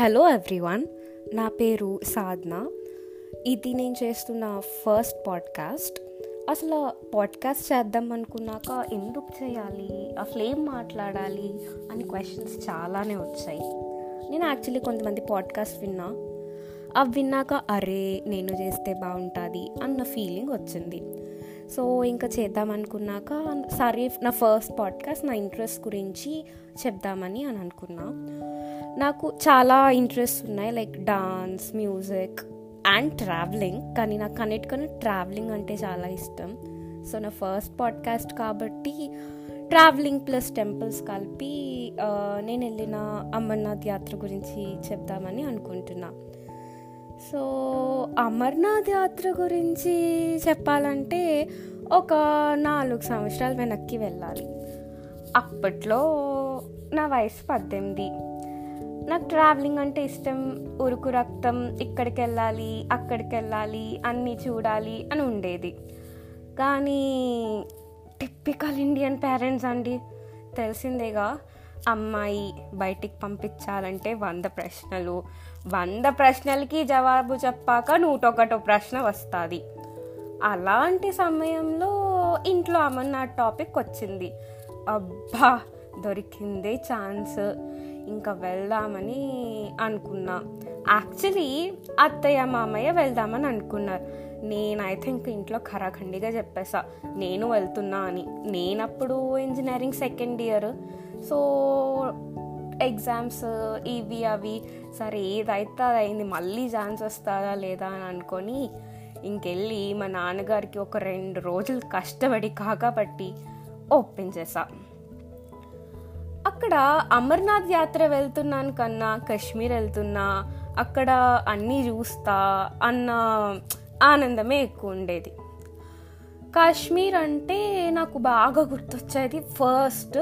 Hello everyone నా పేరు సాధన. ఇది నేను చేస్తున్న ఫస్ట్ పాడ్కాస్ట్ అసలు పాడ్కాస్ట్ చేద్దాం అనుకున్నాక ఎందుకు చేయాలి? అసలు ఏం మాట్లాడాలి అని క్వశ్చన్స్ చాలానే వచ్చాయి. నేను యాక్చువల్లీ కొంతమంది పాడ్కాస్ట్ విన్నా. అవి విన్నాక అరే నేను చేస్తే బాగుంటుంది అన్న ఫీలింగ్ వచ్చింది. సో ఇంకా చేద్దామనుకున్నాక సారీ నా ఫస్ట్ పాడ్కాస్ట్ నా ఇంట్రెస్ట్ గురించి చెప్దామని అని అనుకున్నా. నాకు చాలా ఇంట్రెస్ట్ ఉన్నాయి like dance music and travelling. కానీ నాకు అన్నిటికన్నా ట్రావెలింగ్ అంటే చాలా ఇష్టం. సో నా ఫస్ట్ పాడ్కాస్ట్ కాబట్టి ట్రావెలింగ్ ప్లస్ టెంపుల్స్ కలిపి నేను వెళ్ళిన అమర్నాథ్ యాత్ర గురించి చెప్దామని అనుకుంటున్నాను సో అమర్నాథ్ యాత్ర గురించి చెప్పాలంటే ఒక నాలుగు సంవత్సరాలు వెనక్కి వెళ్ళాలి. అప్పట్లో నా వయసు పద్దెనిమిది. నాకు ట్రావెలింగ్ అంటే ఇష్టం. ఉరుకు రక్తం ఇక్కడికి వెళ్ళాలి అక్కడికి వెళ్ళాలి అన్నీ చూడాలి అని ఉండేది. కానీ టిప్పికల్ ఇండియన్ పేరెంట్స్ అండి. తెలిసిందేగా అమ్మాయి బయటికి పంపించాలంటే వంద ప్రశ్నలు వంద ప్రశ్నలకి జవాబు చెప్పాక నూటొకటో ప్రశ్న వస్తుంది. అలాంటి సమయంలో ఇంట్లో అమర్నాథ్ టాపిక్ వచ్చింది. అబ్బా దొరికిందే ఛాన్స్. ఇంకా వెళ్దామని అనుకున్నా. యాక్చువల్లీ అత్తయ్య మామయ్య వెళ్దామని అనుకున్నారు. నేనైతే ఇంక ఇంట్లో ఖరాఖండిగా చెప్పేసా. నేను వెళ్తున్నా అని. నేనప్పుడు engineering second year so exams ఇవి అవి. సరే ఏదైతే అయింది మళ్ళీ ఛాన్స్ వస్తుందా లేదా అని అనుకొని ఇంకెళ్ళి మా నాన్నగారికి ఒక రెండు రోజులు కష్టపడి కాకపట్టి ఓపెన్ చేసా అక్కడ అమర్నాథ్ యాత్ర వెళ్తున్నాను కన్నా కాశ్మీర్ వెళ్తున్నా అక్కడ అన్నీ చూస్తా అన్న ఆనందమే ఎక్కువ ఉండేది. కాశ్మీర్ అంటే నాకు బాగా గుర్తొచ్చేది ఫస్ట్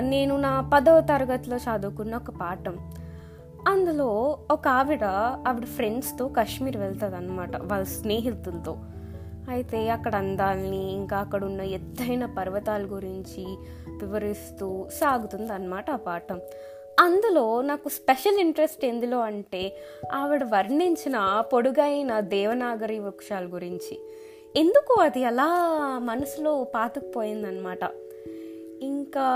నేను నా పదవ తరగతిలో చదువుకున్న ఒక పాఠం. అందులో ఒక ఆవిడ ఆవిడ ఫ్రెండ్స్తో కాశ్మీర్ వెళ్తుంది అనమాట వాళ్ళ స్నేహితులతో. అయితే అక్కడ అందాల్ని ఇంకా అక్కడ ఉన్న ఎత్తైన పర్వతాల గురించి వివరిస్తూ సాగుతుంది అనమాట ఆ పాఠం. అందులో నాకు స్పెషల్ ఇంట్రెస్ట్ ఎందులో అంటే ఆవిడ వర్ణించిన పొడుగైన దేవనాగరి వృక్షాల గురించి. ఎందుకు అది అలా మనసులో పాతుకుపోయిందనమాట ఇంకా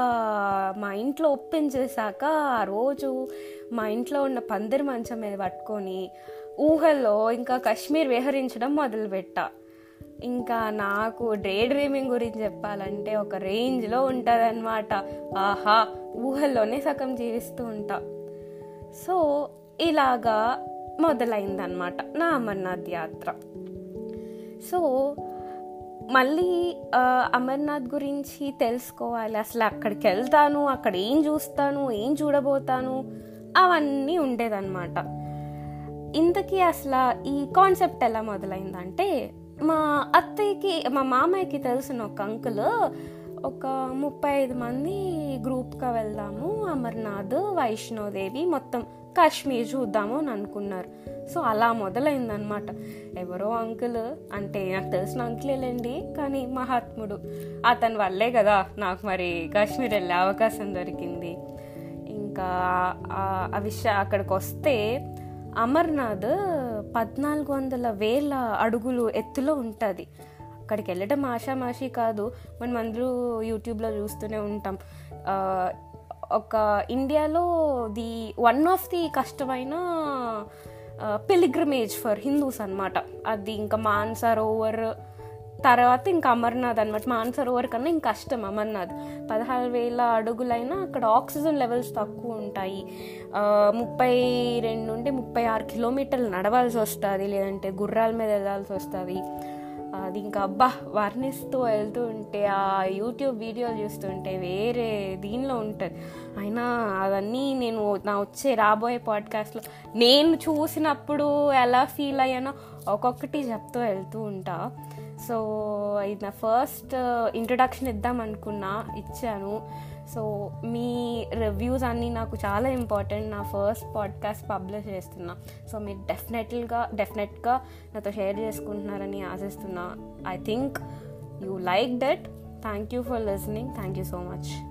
మా ఇంట్లో ఒప్పించేశాక ఆ రోజు మా ఇంట్లో ఉన్న పందిరి మంచం మీద పట్టుకొని ఊహల్లో ఇంకా కశ్మీర్ విహరించడం మొదలుపెట్టా. ఇంకా నాకు డే డ్రీమింగ్ గురించి చెప్పాలంటే ఒక రేంజ్లో ఉంటుందన్నమాట. ఆహా ఊహల్లోనే సగం జీవిస్తూ ఉంటా. సో ఇలాగా మొదలైందనమాట నా అమర్నాథ్ యాత్ర. సో మళ్ళీ అమర్నాథ్ గురించి తెలుసుకోవాలి. అసలు అక్కడికి వెళ్తాను అక్కడ ఏం చూస్తాను ఏం చూడబోతాను అవన్నీ ఉండేదన్నమాట. ఇంతకీ అసలు ఈ కాన్సెప్ట్ ఎలా మొదలైందంటే మా అత్తయ్యకి మా మామయ్యకి తెలిసిన ఒక అంకుల్ ఒక ముప్పై ఐదు మంది గ్రూప్గా వెళ్దాము అమర్నాథ్ వైష్ణోదేవి మొత్తం. కాశ్మీర్ చూద్దాము అని అనుకున్నారు. సో అలా మొదలైందనమాట ఎవరో అంకుల్ అంటే నాకు తెలిసిన అంకులేలేండి కానీ మహాత్ముడు. అతని వల్లే కదా నాకు మరి కాశ్మీర్ వెళ్ళే అవకాశం దొరికింది. ఇంకా ఆ విషయం అక్కడికి వస్తే అమర్నాథ్ పద్నాలుగు వందల వేల అడుగులు ఎత్తులో ఉంటుంది. అక్కడికి వెళ్ళడం ఆషామాషి కాదు. మనం అందరూ యూట్యూబ్లో చూస్తూనే ఉంటాం. ఒక ఇండియాలో ది వన్ ఆఫ్ ది కష్టమైన పిలిగ్రమేజ్ ఫర్ హిందూస్ అనమాట అది ఇంకా మాన్సరోవర్ తర్వాత ఇంకా అమర్నాథ్ అనమాట మాన్సరోవర్ కన్నా ఇంకా కష్టం అమర్నాథ్. పదహారు వేల అడుగులైనా అక్కడ ఆక్సిజన్ లెవెల్స్ తక్కువ ఉంటాయి. ముప్పై రెండు నుండి ముప్పై ఆరు కిలోమీటర్లు నడవాల్సి వస్తుంది లేదంటే గుర్రాల మీద వెళ్ళాల్సి వస్తుంది. అది ఇంకా అబ్బా వర్ణిస్తూ వెళ్తూ ఉంటే ఆ యూట్యూబ్ వీడియోలు చూస్తుంటే వేరే దీనిలో ఉంటుంది. అయినా అవన్నీ నేను నా వచ్చే రాబోయే పాడ్కాస్ట్లో నేను చూసినప్పుడు ఎలా ఫీల్ అయ్యానో ఒక్కొక్కటి చెప్తూ వెళ్తూ ఉంటా. సో ఇది నా ఫస్ట్ ఇంట్రొడక్షన్ ఇద్దాం అనుకున్నా ఇచ్చాను. సో మీ రివ్యూస్ అన్నీ నాకు చాలా ఇంపార్టెంట్ నా ఫస్ట్ పాడ్కాస్ట్ పబ్లిష్ చేస్తున్నా. సో మీరు డెఫినెట్గా డెఫినెట్గా నాతో షేర్ చేసుకుంటున్నారని ఆశిస్తున్నా. I think you like that thank you for listening thank you so much